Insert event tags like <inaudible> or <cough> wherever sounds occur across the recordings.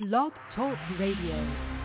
Blog Talk Radio.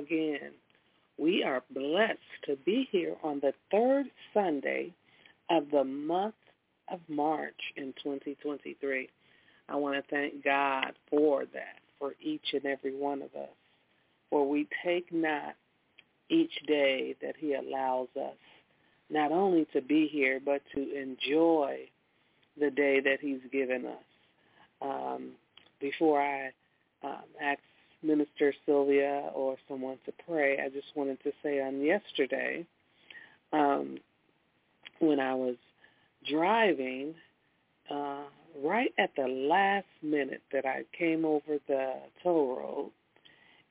Again. We are blessed to be here on the third Sunday of the month of March in 2023. I want to thank God for that, for each and every one of us. For we take not each day that he allows us not only to be here, but to enjoy the day that he's given us. Um, before I um, ask Minister Sylvia or someone to pray, I just wanted to say on yesterday, um, when I was driving, uh, right at the last minute that I came over the toll road,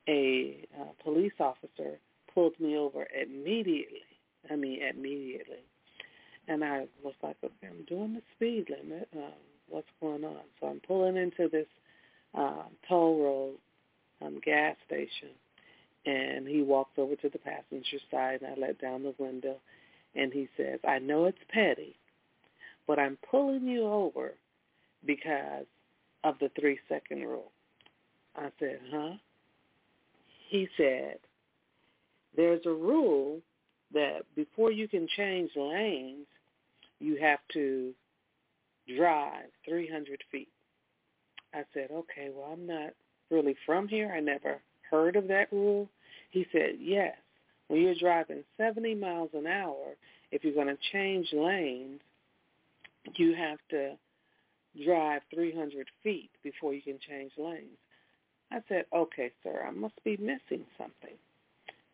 a uh, police officer pulled me over immediately. I mean, immediately. And I was like, okay, I'm doing the speed limit. Um, what's going on? So I'm pulling into this uh, toll road um, gas station. And he walks over to the passenger side, and I let down the window. And he says, I know it's petty, but I'm pulling you over because of the three-second rule. I said, huh? He said, there's a rule that before you can change lanes, you have to drive 300 feet. I said, okay, well, I'm not really from here. I never heard of that rule. He said, yes. When you're driving 70 miles an hour, if you're going to change lanes, you have to drive 300 feet before you can change lanes. I said, okay, sir, I must be missing something.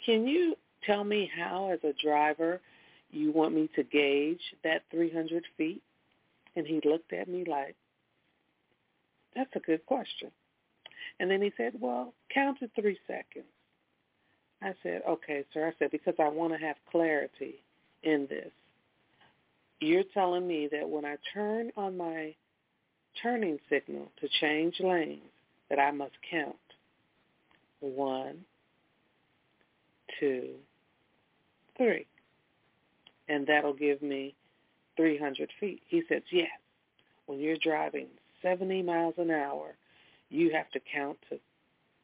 Can you tell me how, as a driver, you want me to gauge that 300 feet? And he looked at me like, that's a good question. And then he said, well, count to three seconds. I said, okay, sir. I said, because I want to have clarity in this. You're telling me that when I turn on my turning signal to change lanes, that I must count one, two, three. And that'll give me 300 feet. He says, yes. When you're driving 70 miles an hour, you have to count to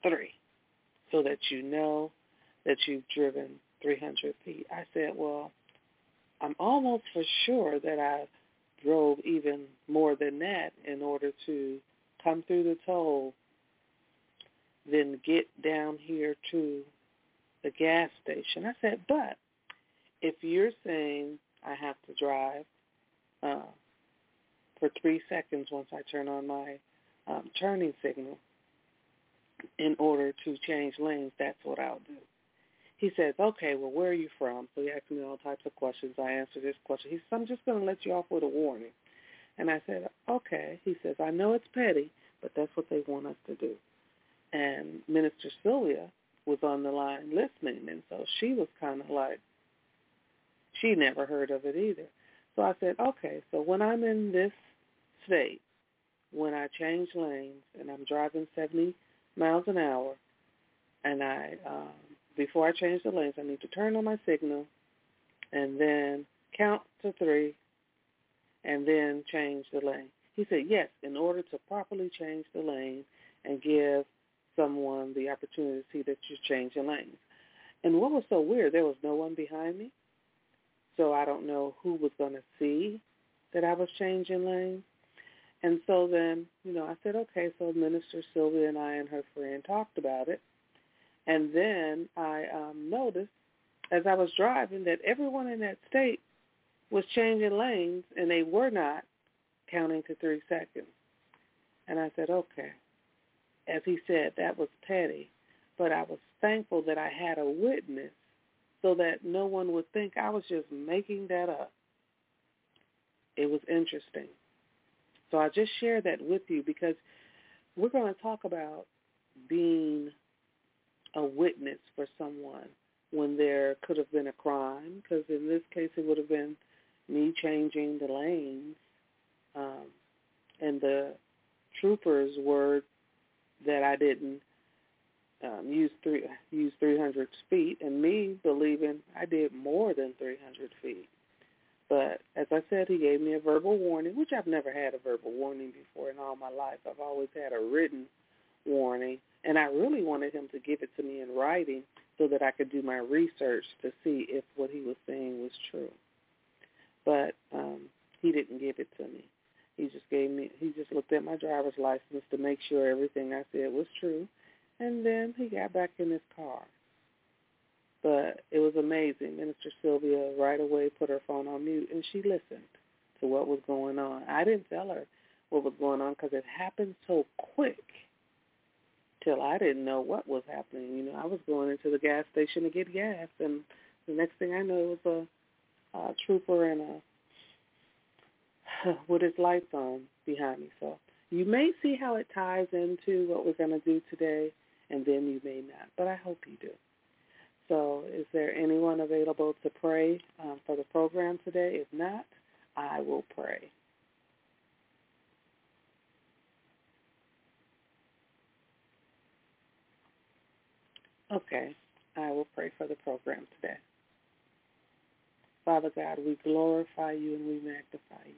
three so that you know that you've driven 300 feet. I said, well, I'm almost for sure that I drove even more than that in order to come through the toll, then get down here to the gas station. I said, but if you're saying I have to drive uh, for three seconds once I turn on my um, turning signal in order to change lanes, that's what I'll do. He says, okay, well, where are you from? So he asked me all types of questions. I answered his question. He says, I'm just going to let you off with a warning. And I said, okay. He says, I know it's petty, but that's what they want us to do. And Minister Sylvia was on the line listening, and so she was kind of like, she never heard of it either. So I said, okay, so when I'm in this state, when I change lanes and I'm driving 70 miles an hour, and I um, before I change the lanes, I need to turn on my signal, and then count to three, and then change the lane. He said, yes, in order to properly change the lane and give someone the opportunity to see that you're changing lanes. And what was so weird, there was no one behind me. So I don't know who was going to see that I was changing lanes. And so then, you know, I said, okay, so Minister Sylvia and I and her friend talked about it. And then I um, noticed as I was driving that everyone in that state was changing lanes and they were not counting to three seconds. And I said, okay. As he said, that was petty. But I was thankful that I had a witness so that no one would think I was just making that up. It was interesting. So I just share that with you because we're going to talk about being a witness for someone when there could have been a crime, because in this case it would have been me changing the lanes, um, and the trooper's word that I didn't um, use three use 300 feet, and me believing I did more than 300 feet. But as I said, he gave me a verbal warning, which I've never had a verbal warning before in all my life. I've always had a written warning, and I really wanted him to give it to me in writing so that I could do my research to see if what he was saying was true. But um, he didn't give it to me. He just gave me. He just looked at my driver's license to make sure everything I said was true, and then he got back in his car. But it was amazing. Minister Sylvia right away put her phone on mute, and she listened to what was going on. I didn't tell her what was going on because it happened so quick till I didn't know what was happening. You know, I was going into the gas station to get gas, and the next thing I know, it was a, a trooper and a <sighs> with his lights on behind me. So you may see how it ties into what we're going to do today, and then you may not. But I hope you do. So is there anyone available to pray um, for the program today? If not, I will pray. Okay, I will pray for the program today. Father God, we glorify you and we magnify you.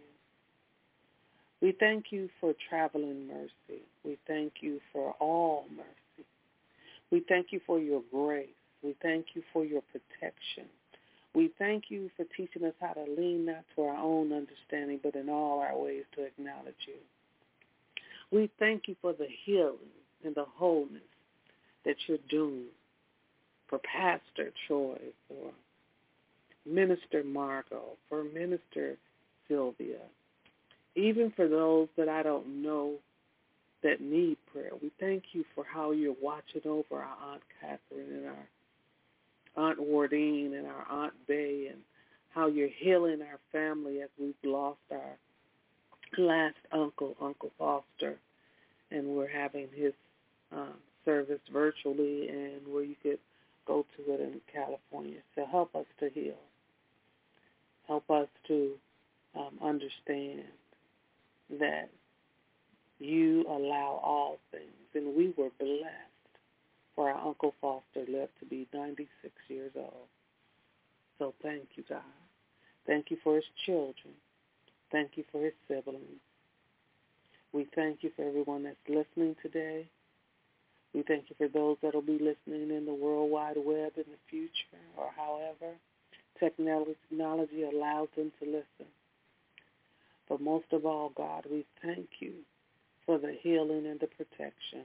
We thank you for traveling mercy. We thank you for all mercy. We thank you for your grace. We thank you for your protection. We thank you for teaching us how to lean not to our own understanding, but in all our ways to acknowledge you. We thank you for the healing and the wholeness that you're doing for Pastor Troy, for Minister Margot, for Minister Sylvia, even for those that I don't know that need prayer. We thank you for how you're watching over our Aunt Catherine and our Aunt Wardine and our Aunt Bay and how you're healing our family as we've lost our last uncle, Uncle Foster, and we're having his um, service virtually and where you could go to it in California. So help us to heal. Help us to um, understand that you allow all things, and we were blessed for our Uncle Foster lived to be 96 years old. So thank you, God. Thank you for his children. Thank you for his siblings. We thank you for everyone that's listening today. We thank you for those that will be listening in the World Wide Web in the future or however technology allows them to listen. But most of all, God, we thank you for the healing and the protection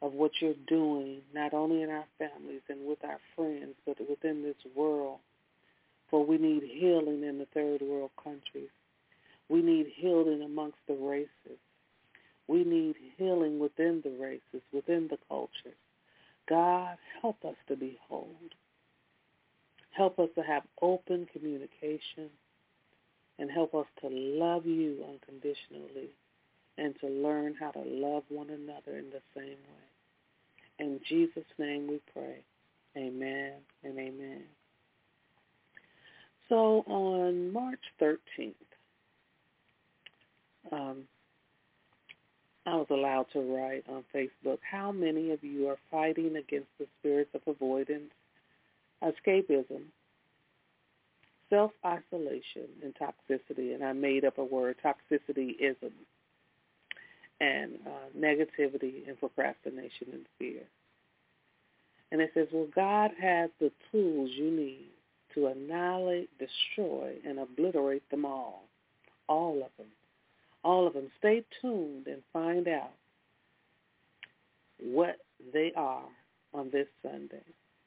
of what you're doing, not only in our families and with our friends, but within this world. For we need healing in the third world countries. We need healing amongst the races. We need healing within the races, within the cultures. God, help us to be whole. Help us to have open communication and help us to love you unconditionally and to learn how to love one another in the same way. In Jesus' name we pray. Amen and amen. So on March 13th, um, I was allowed to write on Facebook, how many of you are fighting against the spirits of avoidance, escapism, self-isolation, and toxicity? And I made up a word, toxicity-ism and uh, negativity and procrastination and fear. And it says, well, God has the tools you need to annihilate, destroy, and obliterate them all. All of them. All of them. Stay tuned and find out what they are on this Sunday.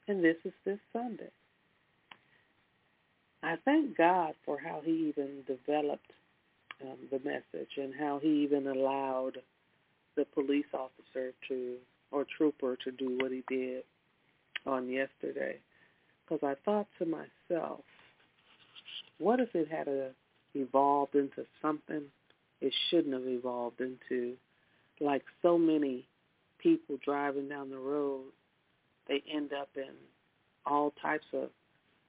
And this is this Sunday. I thank God for how he even developed um, the message and how he even allowed the police officer to or trooper to do what he did on yesterday. Because I thought to myself, what if it had a, evolved into something it shouldn't have evolved into? Like so many people driving down the road, they end up in all types of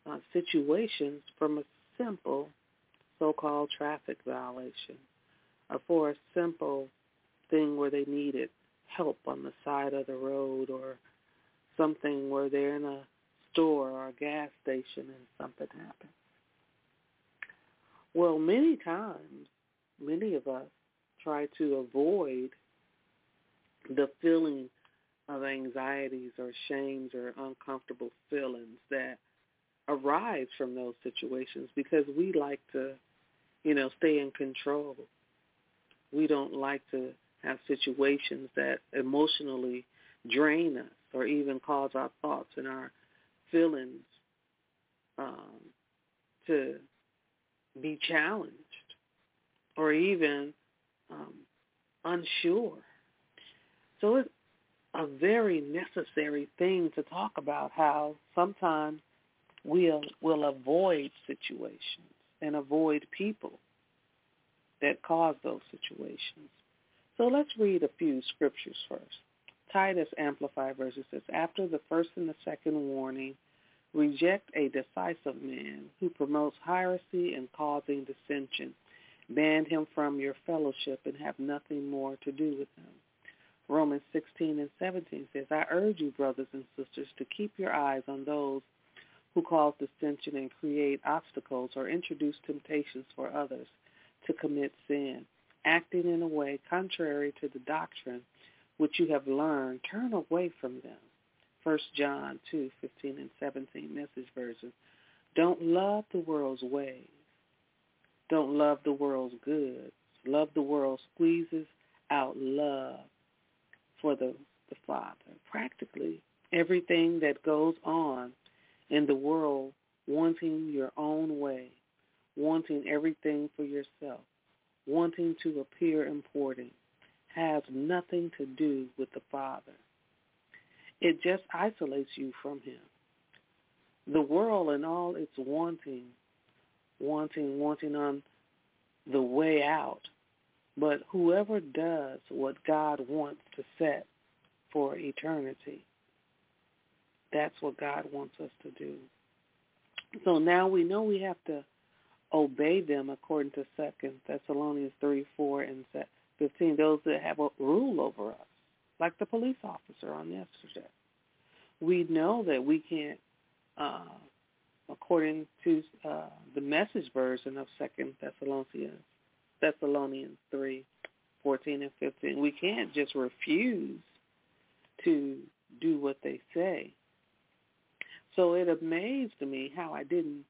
uh, situations from a simple so-called traffic violation or for a simple thing where they needed help on the side of the road or something where they're in a store or a gas station and something happens. Well, many times, many of us try to avoid the feeling of anxieties or shames or uncomfortable feelings that arise from those situations because we like to, you know, stay in control. We don't like to have situations that emotionally drain us or even cause our thoughts and our feelings um, to be challenged or even um, unsure. So it's a very necessary thing to talk about how sometimes we'll, we'll avoid situations and avoid people that cause those situations. So let's read a few scriptures first. Titus Amplified Version says, After the first and the second warning, reject a decisive man who promotes heresy and causing dissension. Ban him from your fellowship and have nothing more to do with him. Romans 16 and 17 says, I urge you, brothers and sisters, to keep your eyes on those who cause dissension and create obstacles or introduce temptations for others to commit sin, acting in a way contrary to the doctrine which you have learned, turn away from them. 1 John 2, 15 and 17, message version. Don't love the world's ways. Don't love the world's goods. Love the world squeezes out love for the, the Father. Practically everything that goes on in the world wanting your own way, wanting everything for yourself, wanting to appear important, has nothing to do with the Father. It just isolates you from him. The world and all its wanting, wanting, wanting on the way out. But whoever does what God wants to set for eternity, that's what God wants us to do. So now we know we have to obey them according to Second Thessalonians 3, 4, and 15, those that have a rule over us, like the police officer on yesterday. We know that we can't, uh, according to uh, the message version of Second Thessalonians, Thessalonians 3, 14 and 15, we can't just refuse to do what they say. So it amazed me how I didn't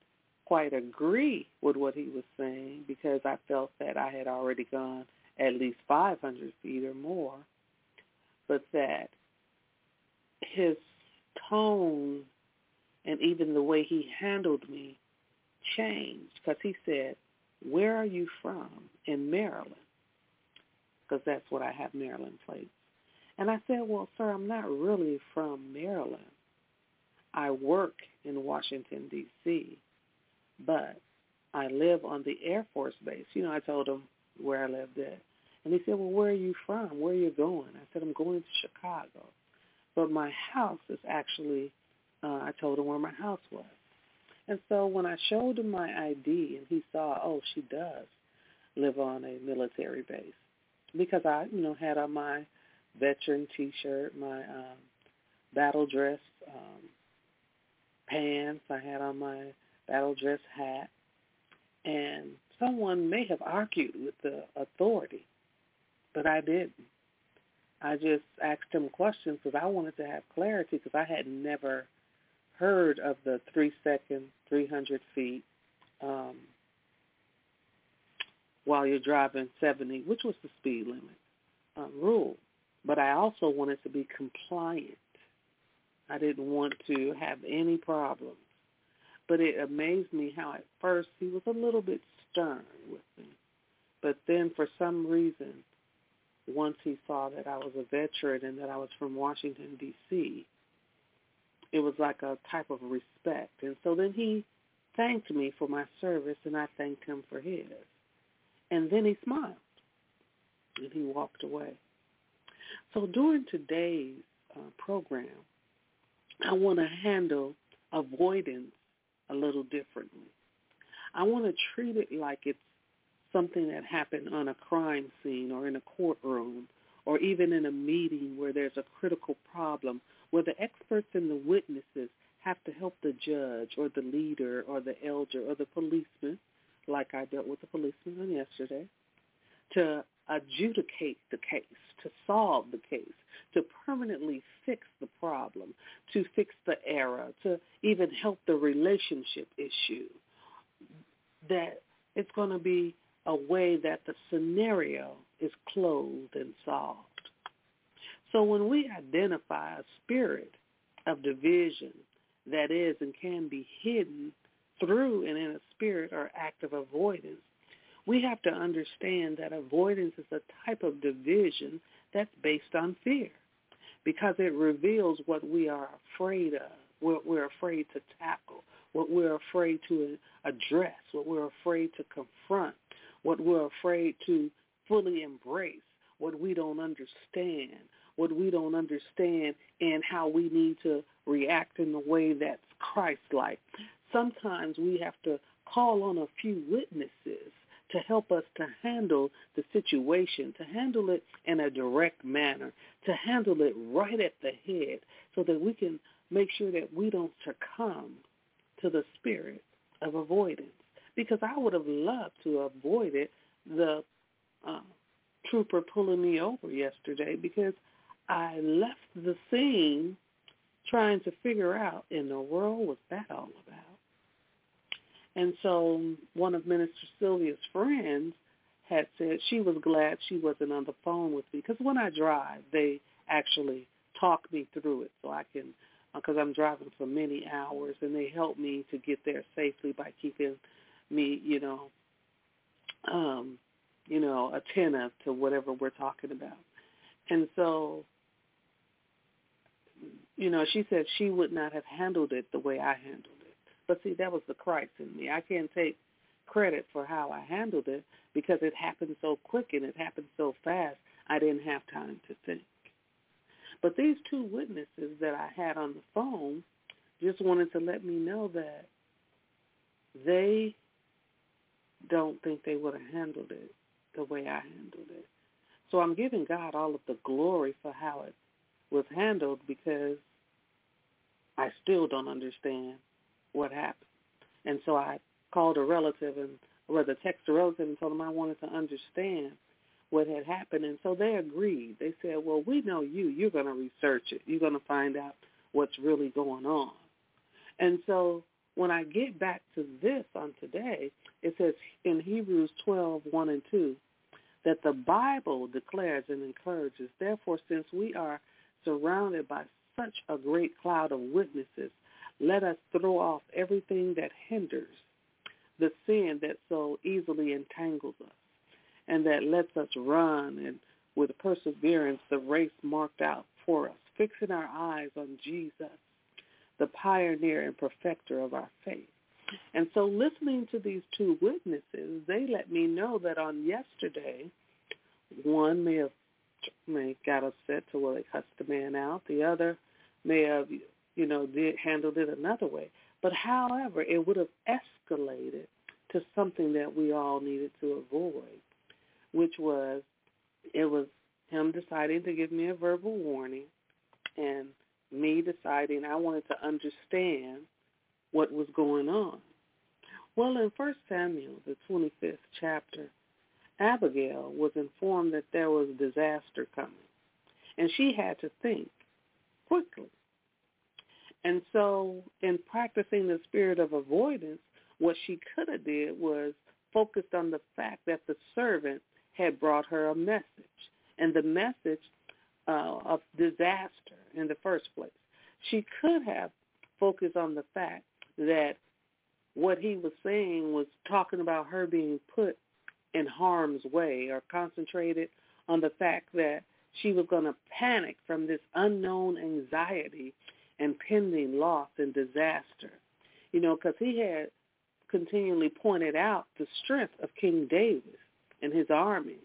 quite agree with what he was saying because I felt that I had already gone at least 500 feet or more, but that his tone and even the way he handled me changed because he said, where are you from? In Maryland. Because that's what I have Maryland plates. And I said, well, sir, I'm not really from Maryland. I work in Washington, D.C., but I live on the Air Force Base. You know, I told him where I lived at. And he said, well, where are you from? Where are you going? I said, I'm going to Chicago. But my house is actually, uh, I told him where my house was. And so when I showed him my ID and he saw, oh, she does live on a military base, because I, you know, had on my veteran T-shirt, my um, battle dress um, pants, I had on my battle dress hat, and someone may have argued with the authority, but I didn't. I just asked him questions because I wanted to have clarity because I had never heard of the three second, 300 feet um, while you're driving 70, which was the speed limit um, rule. But I also wanted to be compliant. I didn't want to have any problems. But it amazed me how at first he was a little bit stern with me. But then for some reason, once he saw that I was a veteran and that I was from Washington, D.C., it was like a type of respect. And so then he thanked me for my service and I thanked him for his. And then he smiled and he walked away. So during today's uh, program, I want to handle avoidance a little differently. I want to treat it like it's something that happened on a crime scene or in a courtroom or even in a meeting where there's a critical problem where the experts and the witnesses have to help the judge or the leader or the elder or the policeman, like I dealt with the policeman yesterday, to adjudicate the case, to solve the case, to permanently fix the problem, to fix the error, to even help the relationship issue, that it's going to be a way that the scenario is closed and solved. So when we identify a spirit of division that is and can be hidden through and in a spirit or act of avoidance, we have to understand that avoidance is a type of division that's based on fear because it reveals what we are afraid of, what we're afraid to tackle, what we're afraid to address, what we're afraid to confront, what we're afraid to fully embrace, what we don't understand, what we don't understand and how we need to react in the way that's Christ-like. Sometimes we have to call on a few witnesses to help us to handle the situation, to handle it in a direct manner, to handle it right at the head so that we can make sure that we don't succumb to the spirit of avoidance. Because I would have loved to have avoided the uh, trooper pulling me over yesterday because I left the scene trying to figure out in the world was that all about. And so one of Minister Sylvia's friends had said she was glad she wasn't on the phone with me because when I drive, they actually talk me through it so I can, because I'm driving for many hours, and they help me to get there safely by keeping me, you know, um, you know, attentive to whatever we're talking about. And so, you know, she said she would not have handled it the way I handled it. But see, that was the Christ in me. I can't take credit for how I handled it because it happened so quick and it happened so fast. I didn't have time to think. But these two witnesses that I had on the phone just wanted to let me know that they don't think they would have handled it the way I handled it. So I'm giving God all of the glory for how it was handled because I still don't understand what happened. And so I called a relative and rather text a relative and told them I wanted to understand what had happened. And so they agreed. They said, well, we know you. You're going to research it. You're going to find out what's really going on. And so when I get back to this on today, it says in Hebrews 12, 1 and 2, that the Bible declares and encourages, therefore, since we are surrounded by such a great cloud of witnesses, let us throw off everything that hinders the sin that so easily entangles us and that lets us run and with perseverance the race marked out for us, fixing our eyes on Jesus, the pioneer and perfecter of our faith. And so listening to these two witnesses, they let me know that on yesterday, one may have may got upset to where they cussed the man out. The other may have, you know, did handled it another way. But however, it would have escalated to something that we all needed to avoid, which was it was him deciding to give me a verbal warning and me deciding I wanted to understand what was going on. Well, in 1 Samuel, the 25th chapter, Abigail was informed that there was disaster coming, and she had to think quickly. And so in practicing the spirit of avoidance, what she could have did was focused on the fact that the servant had brought her a message, and the message uh, of disaster in the first place. She could have focused on the fact that what he was saying was talking about her being put in harm's way or concentrated on the fact that she was going to panic from this unknown anxiety and pending loss and disaster. You know, because he had continually pointed out the strength of King David and his army.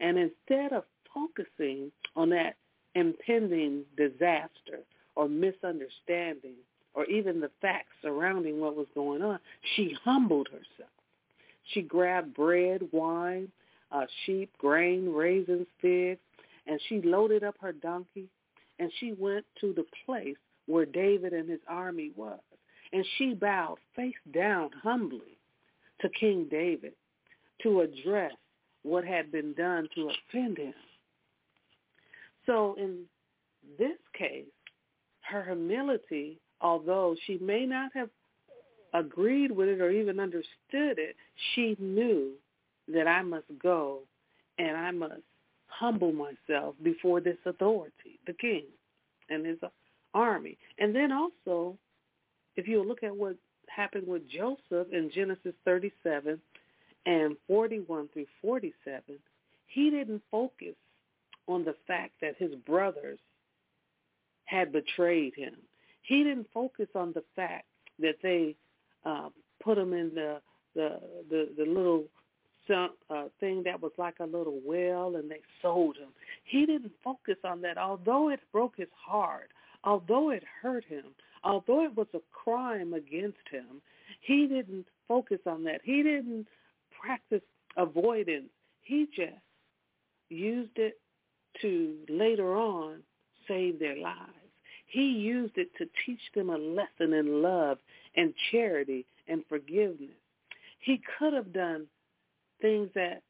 And instead of focusing on that impending disaster or misunderstanding or even the facts surrounding what was going on, she humbled herself. She grabbed bread, wine, uh, sheep, grain, raisins, figs, and she loaded up her donkey and she went to the place where David and his army was. And she bowed face down humbly to King David to address what had been done to offend him. So in this case, her humility, although she may not have agreed with it or even understood it, she knew that I must go and I must humble myself before this authority, the king and his army. And then also, if you look at what happened with Joseph in Genesis 37 and 41 through 47, he didn't focus on the fact that his brothers had betrayed him. He didn't focus on the fact that they uh, put him in the the the, the little uh, thing that was like a little well, and they sold him. He didn't focus on that, although it broke his heart, although it hurt him, although it was a crime against him. He didn't focus on that. He didn't practice avoidance. He just used it to later on save their lives. He used it to teach them a lesson in love and charity and forgiveness. He could have done things that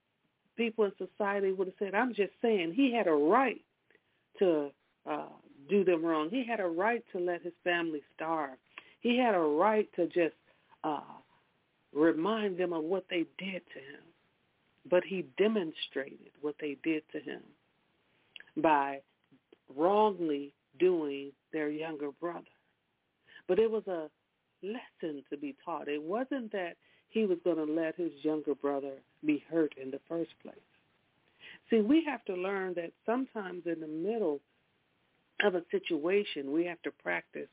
people in society would have said, I'm just saying, he had a right to uh, do them wrong. He had a right to let his family starve. He had a right to just uh, remind them of what they did to him. But he demonstrated what they did to him by wrongly doing their younger brother. But it was a lesson to be taught. It wasn't that he was going to let his younger brother be hurt in the first place. See, we have to learn that sometimes in the middle of a situation, we have to practice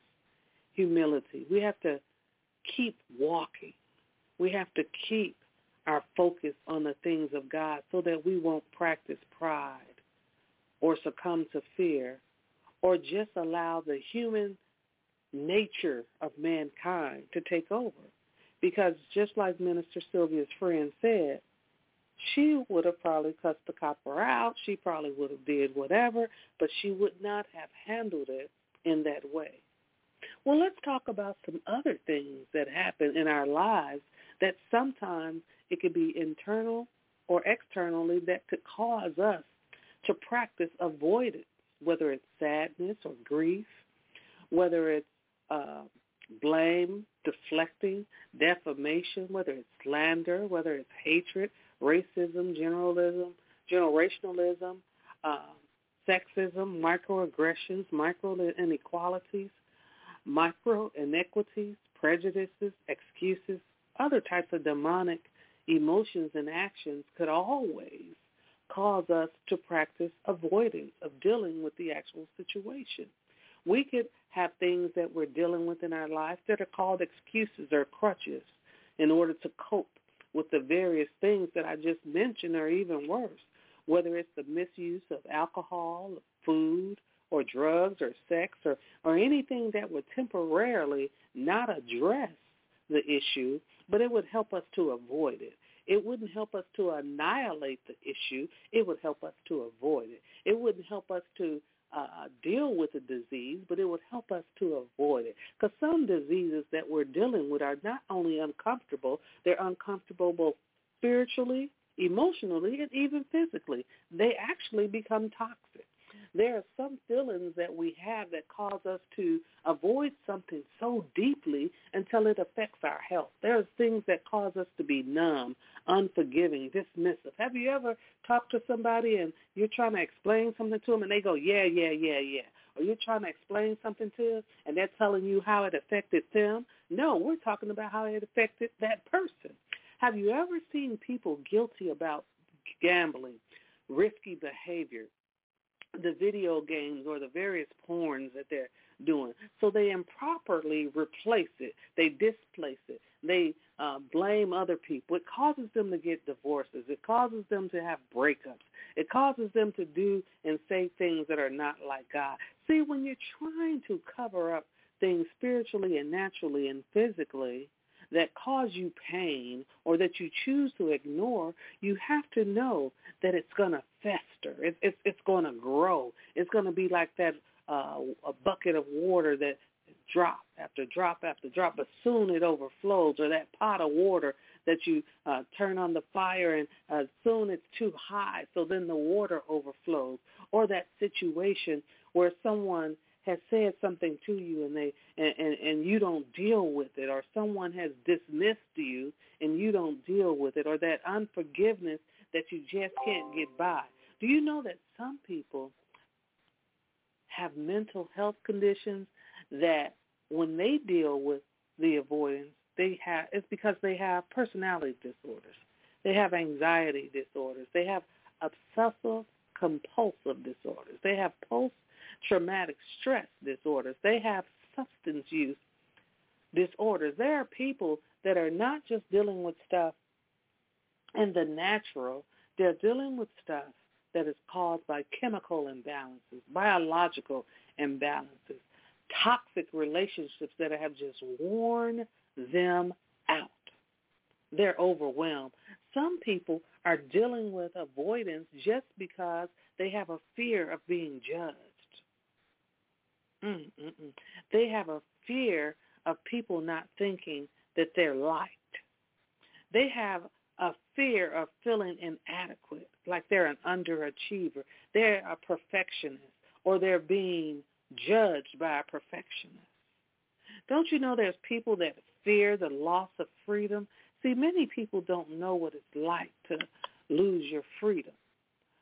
humility. We have to keep walking. We have to keep our focus on the things of God so that we won't practice pride or succumb to fear or just allow the human nature of mankind to take over. Because just like Minister Sylvia's friend said, she would have probably cussed the copper out. She probably would have did whatever, but she would not have handled it in that way. Well, let's talk about some other things that happen in our lives that sometimes it could be internal or externally that could cause us to practice avoidance, whether it's sadness or grief, whether it's uh, blame, deflecting, defamation, whether it's slander, whether it's hatred, racism, generalism, generationalism, uh, sexism, microaggressions, micro inequalities, micro inequities, prejudices, excuses, other types of demonic emotions and actions could always cause us to practice avoidance of dealing with the actual situation. We could have things that we're dealing with in our life that are called excuses or crutches in order to cope with the various things that I just mentioned or even worse, whether it's the misuse of alcohol, food, or drugs or sex or, or anything that would temporarily not address the issue, but it would help us to avoid it. It wouldn't help us to annihilate the issue. It would help us to avoid it. It wouldn't help us to uh, deal with the disease, but it would help us to avoid it. Because some diseases that we're dealing with are not only uncomfortable, they're uncomfortable both spiritually, emotionally, and even physically. They actually become toxic. There are some feelings that we have that cause us to avoid something so deeply until it affects our health. There are things that cause us to be numb, unforgiving, dismissive. Have you ever talked to somebody and you're trying to explain something to them and they go, yeah, yeah, yeah, yeah. Or you're trying to explain something to them and they're telling you how it affected them? No, we're talking about how it affected that person. Have you ever seen people guilty about gambling, risky behavior, the video games or the various porns that they're doing. So they improperly replace it. They displace it. They uh, blame other people. It causes them to get divorces. It causes them to have breakups. It causes them to do and say things that are not like God. See, when you're trying to cover up things spiritually and naturally and physically, that cause you pain or that you choose to ignore, you have to know that it's going to fester. It, it, it's going to grow. It's going to be like that uh, a bucket of water that drop after drop after drop, but soon it overflows, or that pot of water that you uh, turn on the fire and uh, soon it's too high, so then the water overflows, or that situation where someone has said something to you and they and, and, and you don't deal with it, or someone has dismissed you and you don't deal with it, or that unforgiveness that you just can't get by. Do you know that some people have mental health conditions that when they deal with the avoidance, they have it's because they have personality disorders. They have anxiety disorders. They have obsessive compulsive disorders. They have post-traumatic stress disorders. They have substance use disorders. There are people that are not just dealing with stuff in the natural. They're dealing with stuff that is caused by chemical imbalances, biological imbalances, toxic relationships that have just worn them out. They're overwhelmed. Some people are dealing with avoidance just because they have a fear of being judged. Mm-mm-mm. They have a fear of people not thinking that they're liked. They have a fear of feeling inadequate, like they're an underachiever. They're a perfectionist or they're being judged by a perfectionist. Don't you know there's people that fear the loss of freedom? See, many people don't know what it's like to lose your freedom,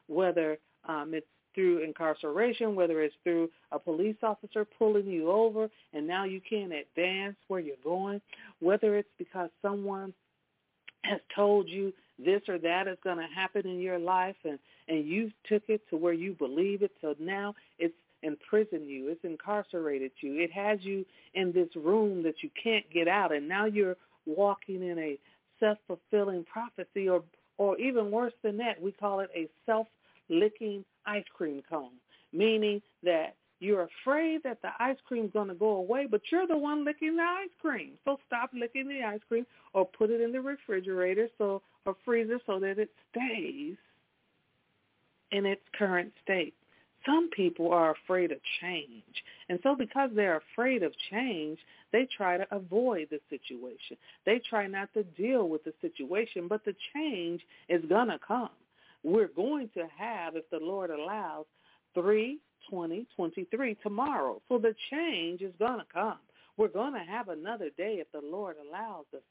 whether um, it's through incarceration, whether it's through a police officer pulling you over and now you can't advance where you're going, whether it's because someone has told you this or that is going to happen in your life and and you took it to where you believe it so now it's imprisoned you it's incarcerated you it has you in this room that you can't get out and now you're walking in a self-fulfilling prophecy or or even worse than that we call it a self-licking ice cream cone meaning that you're afraid that the ice cream's going to go away, but you're the one licking the ice cream. So stop licking the ice cream or put it in the refrigerator so or freezer so that it stays in its current state. Some people are afraid of change. And so because they're afraid of change, they try to avoid the situation. They try not to deal with the situation, but the change is going to come. We're going to have, if the Lord allows, three 2023 tomorrow. So the change is going to come. We're going to have another day if the Lord allows us.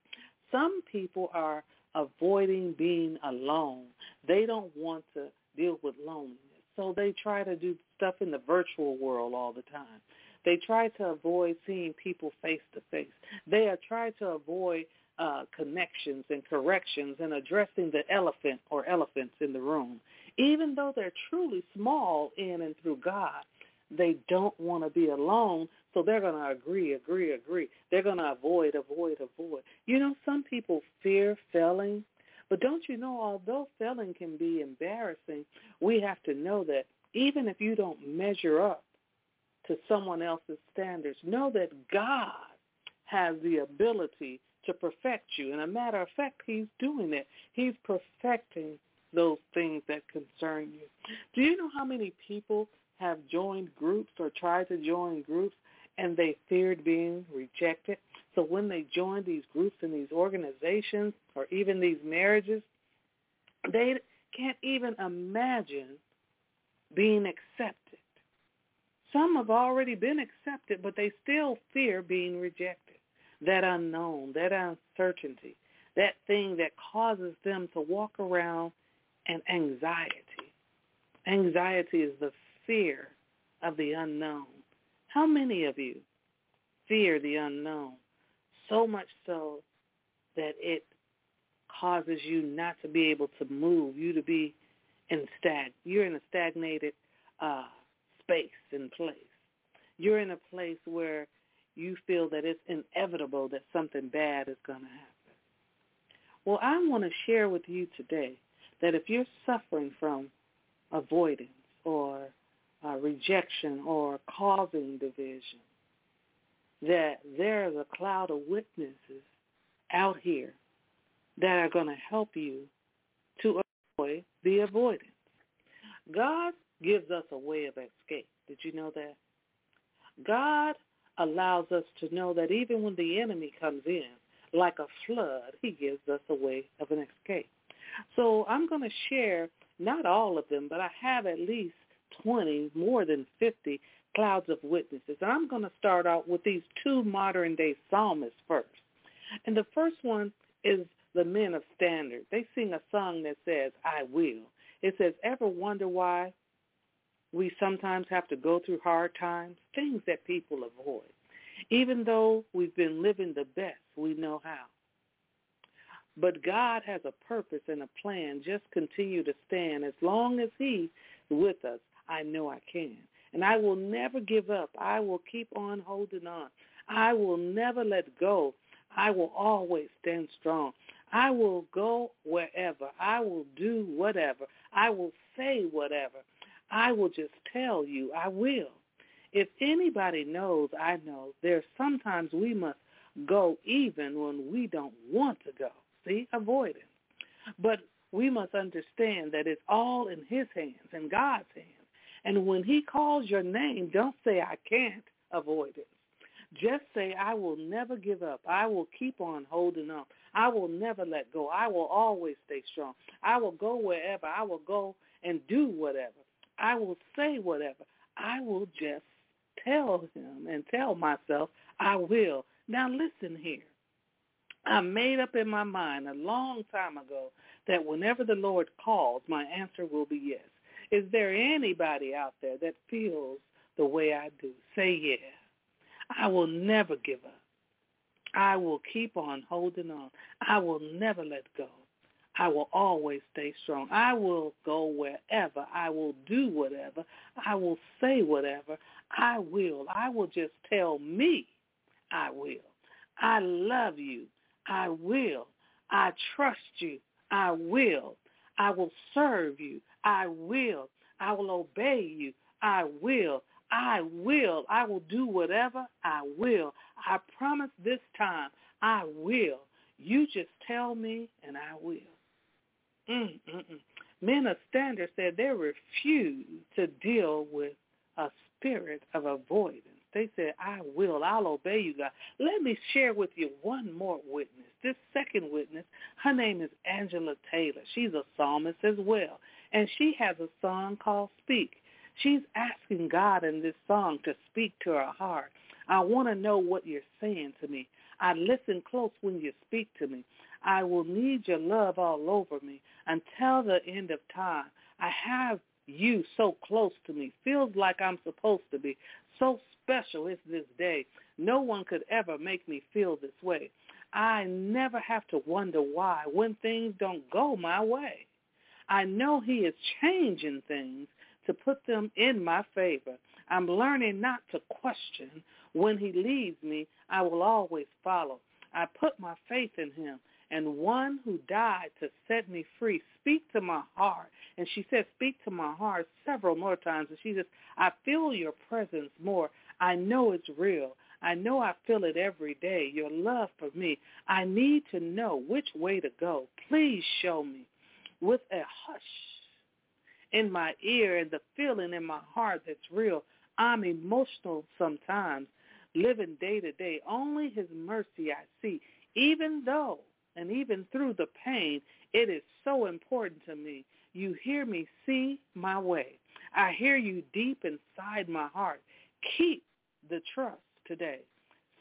Some people are avoiding being alone. They don't want to deal with loneliness. So they try to do stuff in the virtual world all the time. They try to avoid seeing people face to face. They are trying to avoid uh, connections and corrections and addressing the elephant or elephants in the room even though they're truly small in and through God, they don't want to be alone, so they're going to agree, agree, agree. They're going to avoid, avoid, avoid. You know, some people fear failing, but don't you know, although failing can be embarrassing, we have to know that even if you don't measure up to someone else's standards, know that God has the ability to perfect you. And a matter of fact, he's doing it. He's perfecting those things that concern you. Do you know how many people have joined groups or tried to join groups and they feared being rejected? So when they join these groups and these organizations or even these marriages, they can't even imagine being accepted. Some have already been accepted, but they still fear being rejected. That unknown, that uncertainty, that thing that causes them to walk around and anxiety. Anxiety is the fear of the unknown. How many of you fear the unknown so much so that it causes you not to be able to move, you to be in stag. You're in a stagnated uh, space and place. You're in a place where you feel that it's inevitable that something bad is going to happen. Well, I want to share with you today that if you're suffering from avoidance or uh, rejection or causing division, that there is a cloud of witnesses out here that are going to help you to avoid the avoidance. God gives us a way of escape. Did you know that? God allows us to know that even when the enemy comes in, like a flood, he gives us a way of an escape. So I'm going to share not all of them, but I have at least 20, more than 50 clouds of witnesses. And I'm going to start out with these two modern day psalmists first. And the first one is the men of standard. They sing a song that says, I will. It says, ever wonder why we sometimes have to go through hard times? Things that people avoid. Even though we've been living the best we know how. But God has a purpose and a plan. Just continue to stand. As long as he's with us, I know I can. And I will never give up. I will keep on holding on. I will never let go. I will always stand strong. I will go wherever. I will do whatever. I will say whatever. I will just tell you I will. If anybody knows, I know there's sometimes we must go even when we don't want to go. See. But we must understand that it's all in his hands, in God's hands. And when he calls your name, don't say, I can't avoid it. Just say, I will never give up. I will keep on holding on. I will never let go. I will always stay strong. I will go wherever. I will go and do whatever. I will say whatever. I will just tell him and tell myself, I will. Now listen here. I made up in my mind a long time ago that whenever the Lord calls, my answer will be yes. Is there anybody out there that feels the way I do? Say yes. I will never give up. I will keep on holding on. I will never let go. I will always stay strong. I will go wherever. I will do whatever. I will say whatever. I will. I will just tell me I will. I love you. I will. I trust you. I will. I will serve you. I will. I will obey you. I will. I will. I will do whatever. I will. I promise this time I will. You just tell me and I will. Mm-mm-mm. Men of standard said they refuse to deal with a spirit of avoidance. They said, I will. I'll obey you, God. Let me share with you one more witness. This second witness, her name is Angela Taylor. She's a psalmist as well. And she has a song called Speak. She's asking God in this song to speak to her heart. I want to know what you're saying to me. I listen close when you speak to me. I will need your love all over me until the end of time. I have you so close to me. Feels like I'm supposed to be. So special is this day. No one could ever make me feel this way. I never have to wonder why when things don't go my way. I know he is changing things to put them in my favor. I'm learning not to question. When he leads me, I will always follow. I put my faith in him and one who died to set me free. Speak to my heart. And she said, speak to my heart several more times. And she says, I feel your presence more. I know it's real. I know I feel it every day, your love for me. I need to know which way to go. Please show me. With a hush in my ear and the feeling in my heart that's real. I'm emotional sometimes, living day to day. Only his mercy I see. Even though and even through the pain, it is so important to me. You hear me see my way. I hear you deep inside my heart. Keep the trust today.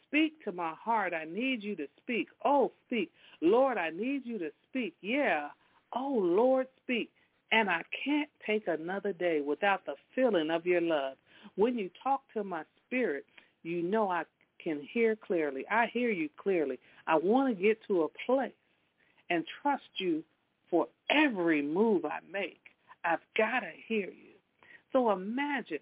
Speak to my heart. I need you to speak. Oh, speak. Lord, I need you to speak. Yeah. Oh, Lord, speak. And I can't take another day without the feeling of your love. When you talk to my spirit, you know I can hear clearly. I hear you clearly. I want to get to a place and trust you for every move I make. I've got to hear you. So imagine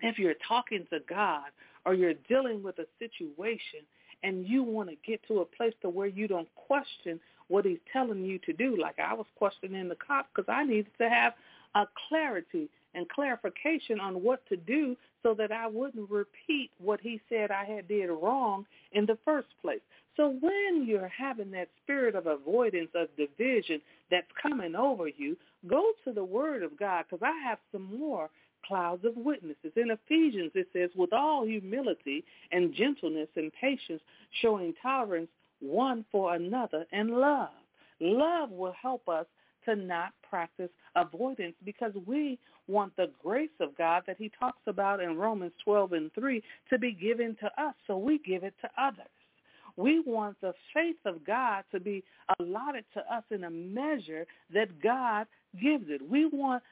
if you're talking to God or you're dealing with a situation and you want to get to a place to where you don't question what he's telling you to do. Like I was questioning the cop because I needed to have a clarity and clarification on what to do so that I wouldn't repeat what he said I had did wrong in the first place. So when you're having that spirit of avoidance, of division that's coming over you, go to the Word of God because I have some more clouds of witnesses. In Ephesians it says, with all humility and gentleness and patience, showing tolerance one for another and love. Love will help us to not practice avoidance because we want the grace of God that he talks about in Romans 12 and 3 to be given to us, so we give it to others. We want the faith of God to be allotted to us in a measure that God gives it. We want,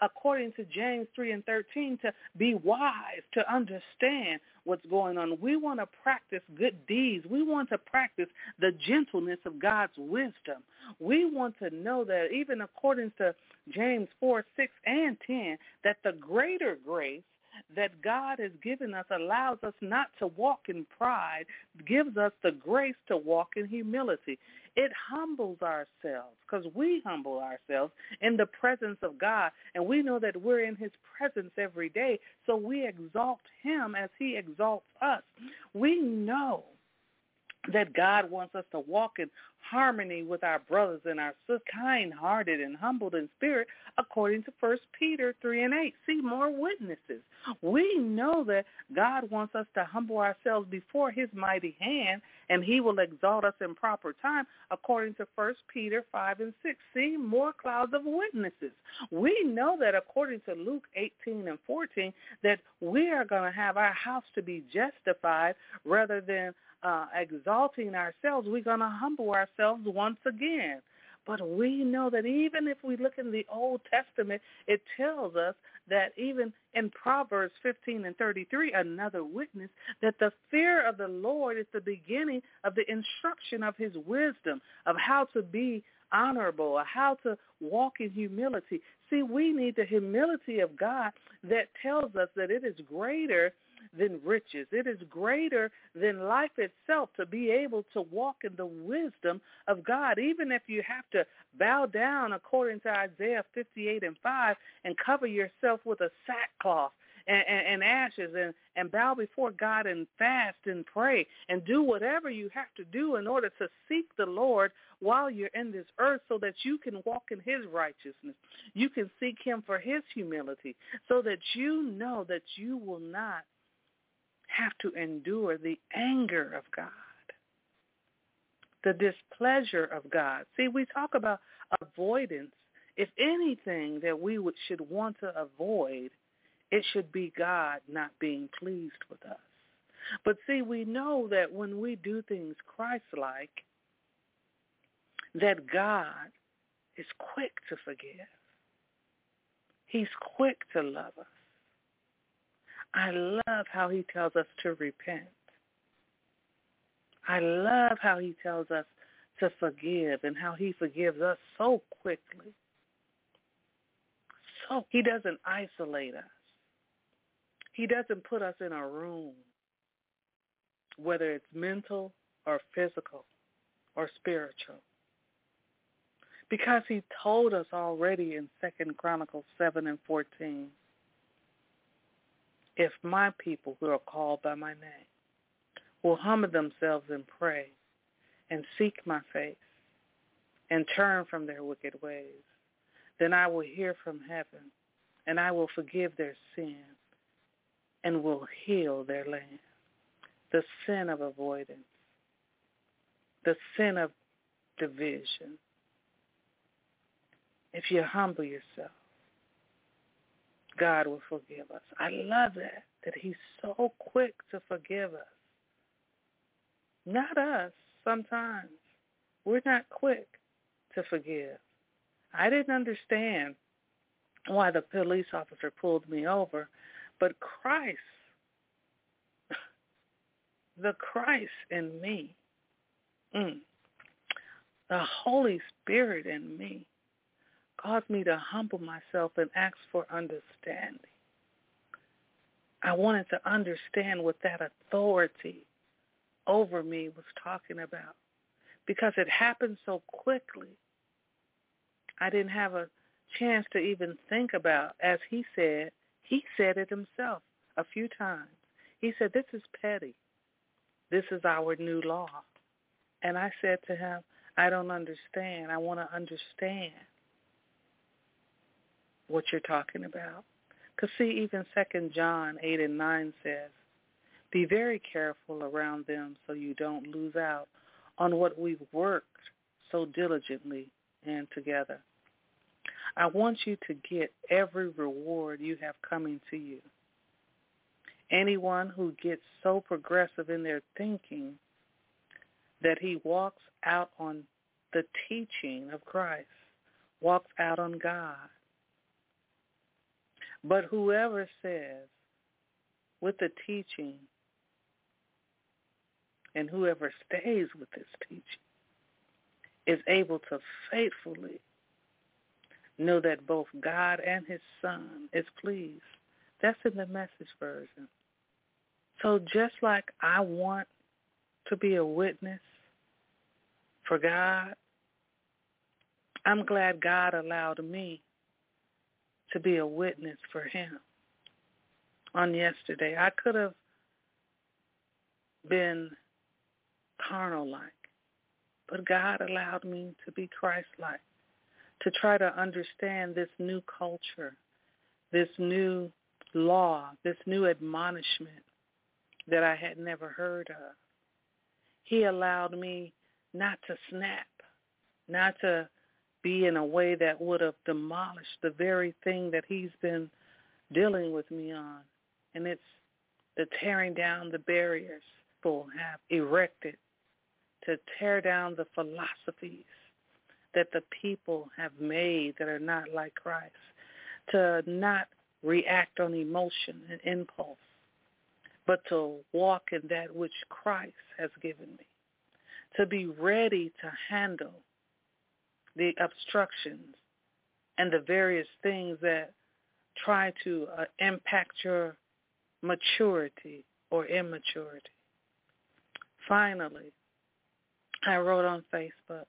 according to James 3 and 13, to be wise, to understand what's going on. We want to practice good deeds. We want to practice the gentleness of God's wisdom. We want to know that even according to James 4, 6, and 10, that the greater grace that God has given us allows us not to walk in pride, gives us the grace to walk in humility. It humbles ourselves because we humble ourselves in the presence of God. And we know that we're in his presence every day. So we exalt him as he exalts us. We know that God wants us to walk in harmony with our brothers and our sisters, kind-hearted and humbled in spirit, according to 1 Peter 3 and 8. See, more witnesses. We know that God wants us to humble ourselves before his mighty hand, and he will exalt us in proper time, according to 1 Peter 5 and 6. See, more clouds of witnesses. We know that according to Luke 18 and 14, that we are going to have our house to be justified rather than uh, exalting ourselves, we're going to humble ourselves once again. But we know that even if we look in the Old Testament, it tells us that even in Proverbs 15 and 33, another witness, that the fear of the Lord is the beginning of the instruction of his wisdom, of how to be honorable, how to walk in humility. See, we need the humility of God that tells us that it is greater than riches. It is greater than life itself to be able to walk in the wisdom of God, even if you have to bow down according to Isaiah 58 and 5 and cover yourself with a sackcloth and, and, and, ashes and, and bow before God and fast and pray and do whatever you have to do in order to seek the Lord while you're in this earth so that you can walk in his righteousness. You can seek him for his humility so that you know that you will not have to endure the anger of God, the displeasure of God. See, we talk about avoidance. If anything that we would, should want to avoid, it should be God not being pleased with us. But see, we know that when we do things Christ-like, that God is quick to forgive. He's quick to love us. I love how he tells us to repent. I love how he tells us to forgive and how he forgives us so quickly. So he doesn't isolate us. He doesn't put us in a room, whether it's mental or physical or spiritual. Because he told us already in Second Chronicles 7 and 14 if my people who are called by my name will humble themselves and pray and seek my face and turn from their wicked ways, then I will hear from heaven and I will forgive their sin and will heal their land. The sin of avoidance, the sin of division. If you humble yourself, God will forgive us. I love that, that he's so quick to forgive us. Not us, sometimes. We're not quick to forgive. I didn't understand why the police officer pulled me over, but Christ, <laughs> the Christ in me, mm, the Holy Spirit in me, caused me to humble myself and ask for understanding. I wanted to understand what that authority over me was talking about because it happened so quickly. I didn't have a chance to even think about, as he said, he said it himself a few times. He said, this is petty. This is our new law. And I said to him, I don't understand. I want to understand what you're talking about. Because see, even Second John 8 and 9 says, be very careful around them so you don't lose out on what we've worked so diligently and together. I want you to get every reward you have coming to you. Anyone who gets so progressive in their thinking that he walks out on the teaching of Christ, walks out on God. But whoever says with the teaching and whoever stays with this teaching is able to faithfully know that both God and his son is pleased. That's in the message version. So just like I want to be a witness for God, I'm glad God allowed me to be a witness for him on yesterday. I could have been carnal-like, but God allowed me to be Christ-like, to try to understand this new culture, this new law, this new admonishment that I had never heard of. He allowed me not to snap, not to be in a way that would have demolished the very thing that he's been dealing with me on. And it's the tearing down the barriers people have erected to tear down the philosophies that the people have made that are not like Christ, to not react on emotion and impulse, but to walk in that which Christ has given me, to be ready to handle the obstructions and the various things that try to uh, impact your maturity or immaturity. Finally, I wrote on Facebook,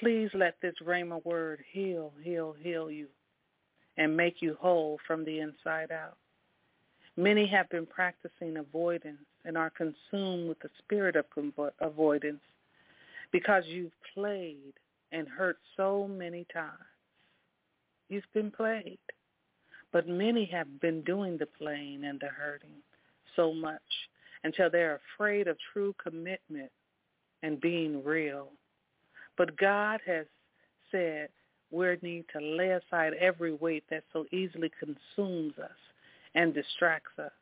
please let this Rhema word heal, heal, heal you and make you whole from the inside out. Many have been practicing avoidance and are consumed with the spirit of avoidance because you've played and hurt so many times. You've been played. But many have been doing the playing and the hurting so much until they're afraid of true commitment and being real. But God has said we need to lay aside every weight that so easily consumes us and distracts us.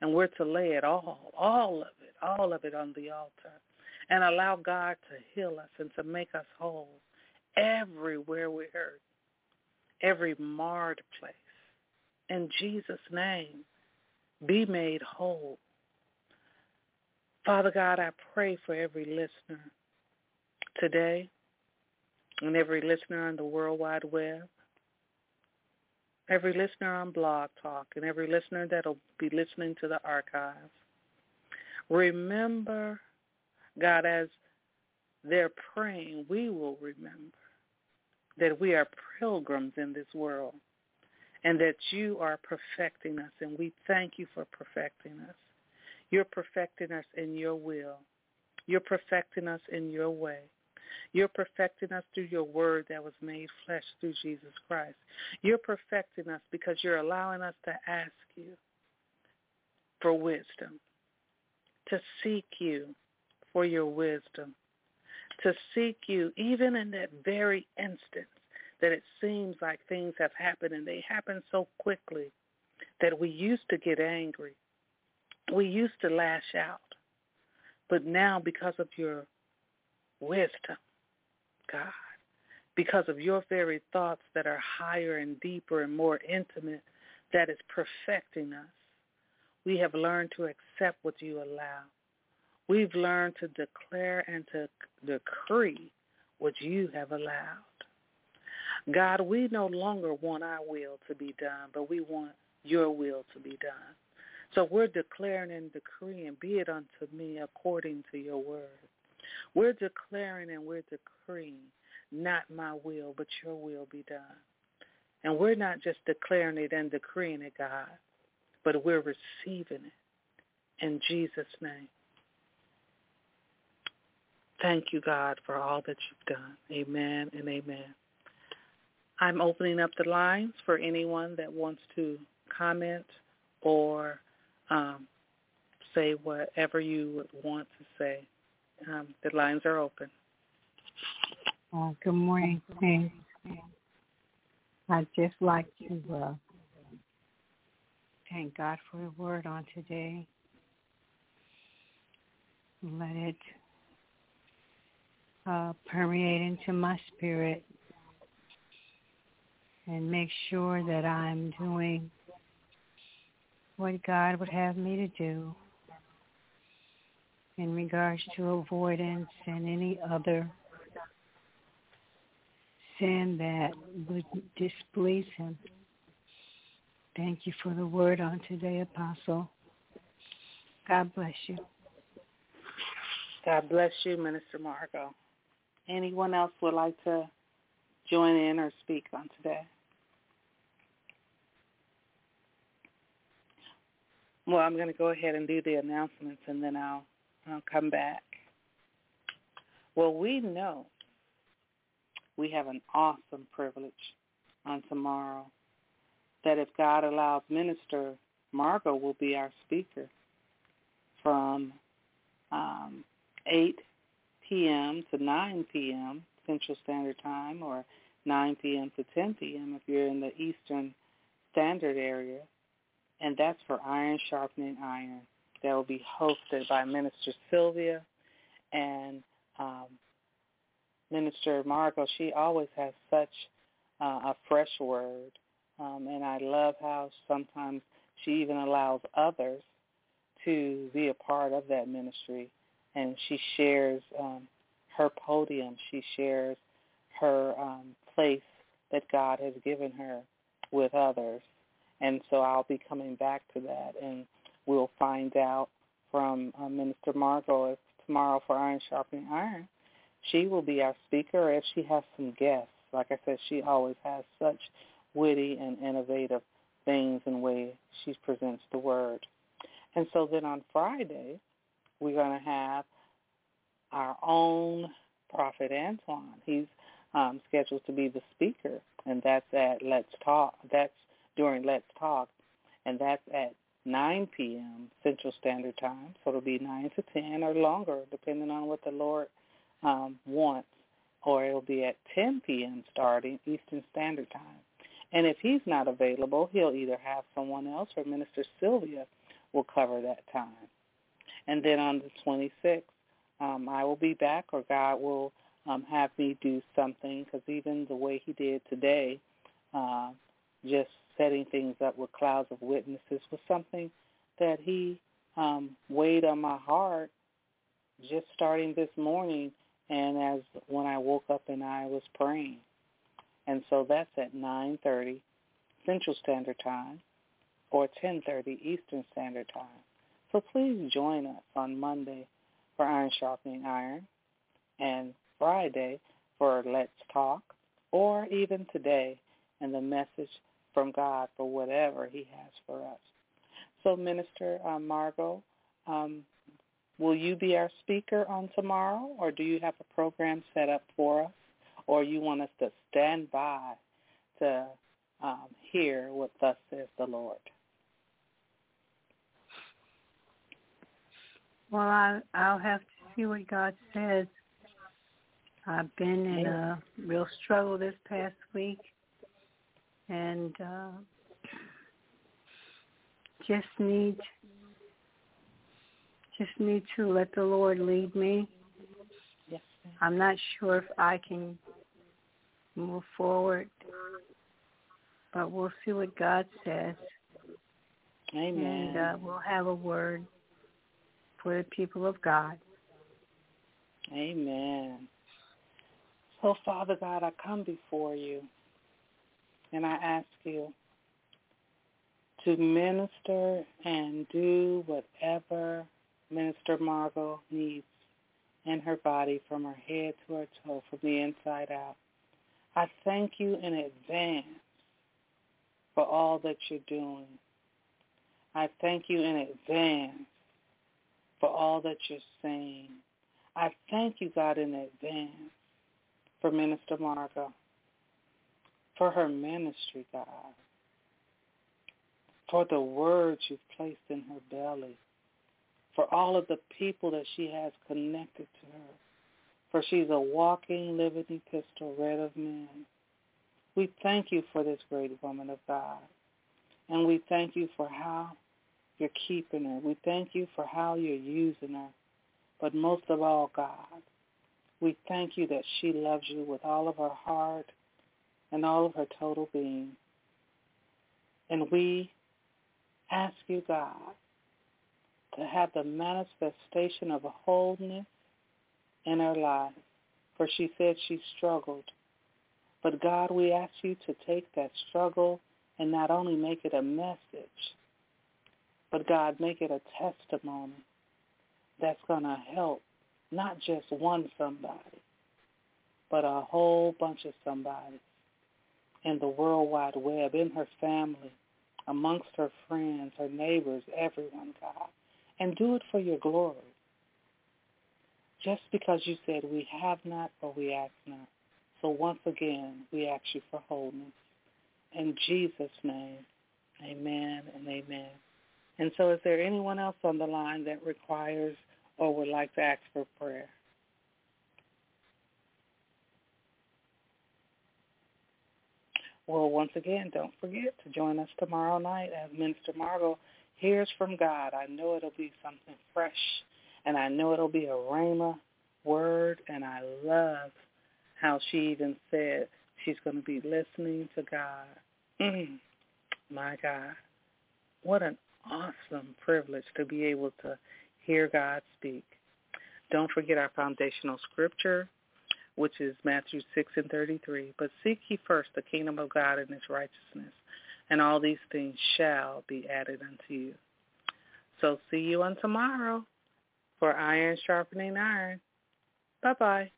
And we're to lay it all, all of it, all of it on the altar and allow God to heal us and to make us whole everywhere we hurt, every marred place. In Jesus' name, be made whole. Father God, I pray for every listener today and every listener on the World Wide Web, every listener on Blog Talk, and every listener that will be listening to the archives. Remember, God, as they're praying, we will remember that we are pilgrims in this world and that you are perfecting us, and we thank you for perfecting us. You're perfecting us in your will. You're perfecting us in your way. You're perfecting us through your word that was made flesh through Jesus Christ. You're perfecting us because you're allowing us to ask you for wisdom, to seek you for your wisdom, to seek you even in that very instant that it seems like things have happened and they happen so quickly that we used to get angry we used to lash out, but now because of your wisdom, God, because of your very thoughts that are higher and deeper and more intimate, that is perfecting us, we have learned to accept what you allow. We've learned to declare and to decree what you have allowed. God, we no longer want our will to be done, but we want your will to be done. So we're declaring and decreeing, be it unto me according to your word. We're declaring and we're decreeing, not my will, but your will be done. And we're not just declaring it and decreeing it, God, but we're receiving it in Jesus' name. Thank you, God, for all that you've done. Amen and amen. I'm opening up the lines for anyone that wants to comment or um, say whatever you would want to say Um, the lines are open. Uh, good morning. I'd just like to uh, thank God for the word on today. Let it uh, permeate into my spirit and make sure that I'm doing what God would have me to do in regards to avoidance and any other sin that would displease him. Thank you for the word on today, Apostle. God bless you. God bless you, Minister Margot. Anyone else would like to join in or speak on today? Well, I'm going to go ahead and do the announcements and then I'll, I'll come back. Well, we know we have an awesome privilege on tomorrow that if God allows Minister Margot will be our speaker from um, 8 p.m. to 9 p.m. Central Standard Time or 9 p.m. to 10 p.m. if you're in the Eastern Standard Area and that's for Iron Sharpening Iron. That will be hosted by Minister Sylvia and um, Minister Margot. She always has such uh, a fresh word, um, and I love how sometimes she even allows others to be a part of that ministry, and she shares um, her podium. She shares her um, place that God has given her with others. And so I'll be coming back to that, and we'll find out from uh, Minister Margot if tomorrow for Iron Sharpening Iron, she will be our speaker, if she has some guests. Like I said, she always has such witty and innovative things and way she presents the word. And so then on Friday, we're going to have our own Prophet Antoine. He's um, scheduled to be the speaker, and that's at Let's Talk. That's during Let's Talk, and that's at 9 p.m. Central Standard Time. So it'll be 9 to 10 or longer, depending on what the Lord um, wants. Or it'll be at 10 p.m. starting Eastern Standard Time. And if he's not available, he'll either have someone else or Minister Sylvia will cover that time. And then on the 26th, um, I will be back or God will um, have me do something because even the way he did today, uh, just setting things up with clouds of witnesses was something that he um, weighed on my heart just starting this morning and as when I woke up and I was praying. And so that's at 9.30 Central Standard Time or 10.30 Eastern Standard Time. So please join us on Monday for Iron Sharpening Iron and Friday for Let's Talk or even today and the message from God for whatever he has for us. So Minister uh, Margot, um, will you be our speaker on tomorrow or do you have a program set up for us or you want us to stand by to um, hear what thus says the Lord? Well, I, I'll have to see what God says. I've been in a real struggle this past week and uh, just need just need to let the Lord lead me. I'm not sure if I can move forward, but we'll see what God says. Amen. And uh, we'll have a word for the people of God. Amen. So, Father God, I come before you and I ask you to minister and do whatever Minister Margot needs in her body from her head to her toe, from the inside out. I thank you in advance for all that you're doing. I thank you in advance for all that you're saying. I thank you, God, in advance for Minister Margot for her ministry, God, for the words you've placed in her belly, for all of the people that she has connected to her. For she's a walking, living epistle read of men. We thank you for this great woman of God. And we thank you for how you're keeping her. We thank you for how you're using her. But most of all, God, we thank you that she loves you with all of her heart and all of her total being. And we ask you, God, to have the manifestation of wholeness in her life. For she said she struggled. But God, we ask you to take that struggle and not only make it a message, but God, make it a testimony that's going to help not just one somebody, but a whole bunch of somebody in the World Wide Web, in her family, amongst her friends, her neighbors, everyone, God. And do it for your glory. Just because you said we have not or we ask not. So once again, we ask you for wholeness. In Jesus' name, amen and amen. And so is there anyone else on the line that requires or would like to ask for prayer? Well, once again, don't forget to join us tomorrow night as Minister Margot hears from God. I know it'll be something fresh, and I know it'll be a rhema word, and I love how she even said she's going to be listening to God. Mm, my God. What an awesome privilege to be able to hear God speak. Don't forget our foundational scripture, which is Matthew 6 and 33. But seek ye first the kingdom of God and his righteousness, and all these things shall be added unto you. So see you on tomorrow for Iron Sharpening Iron. Bye-bye.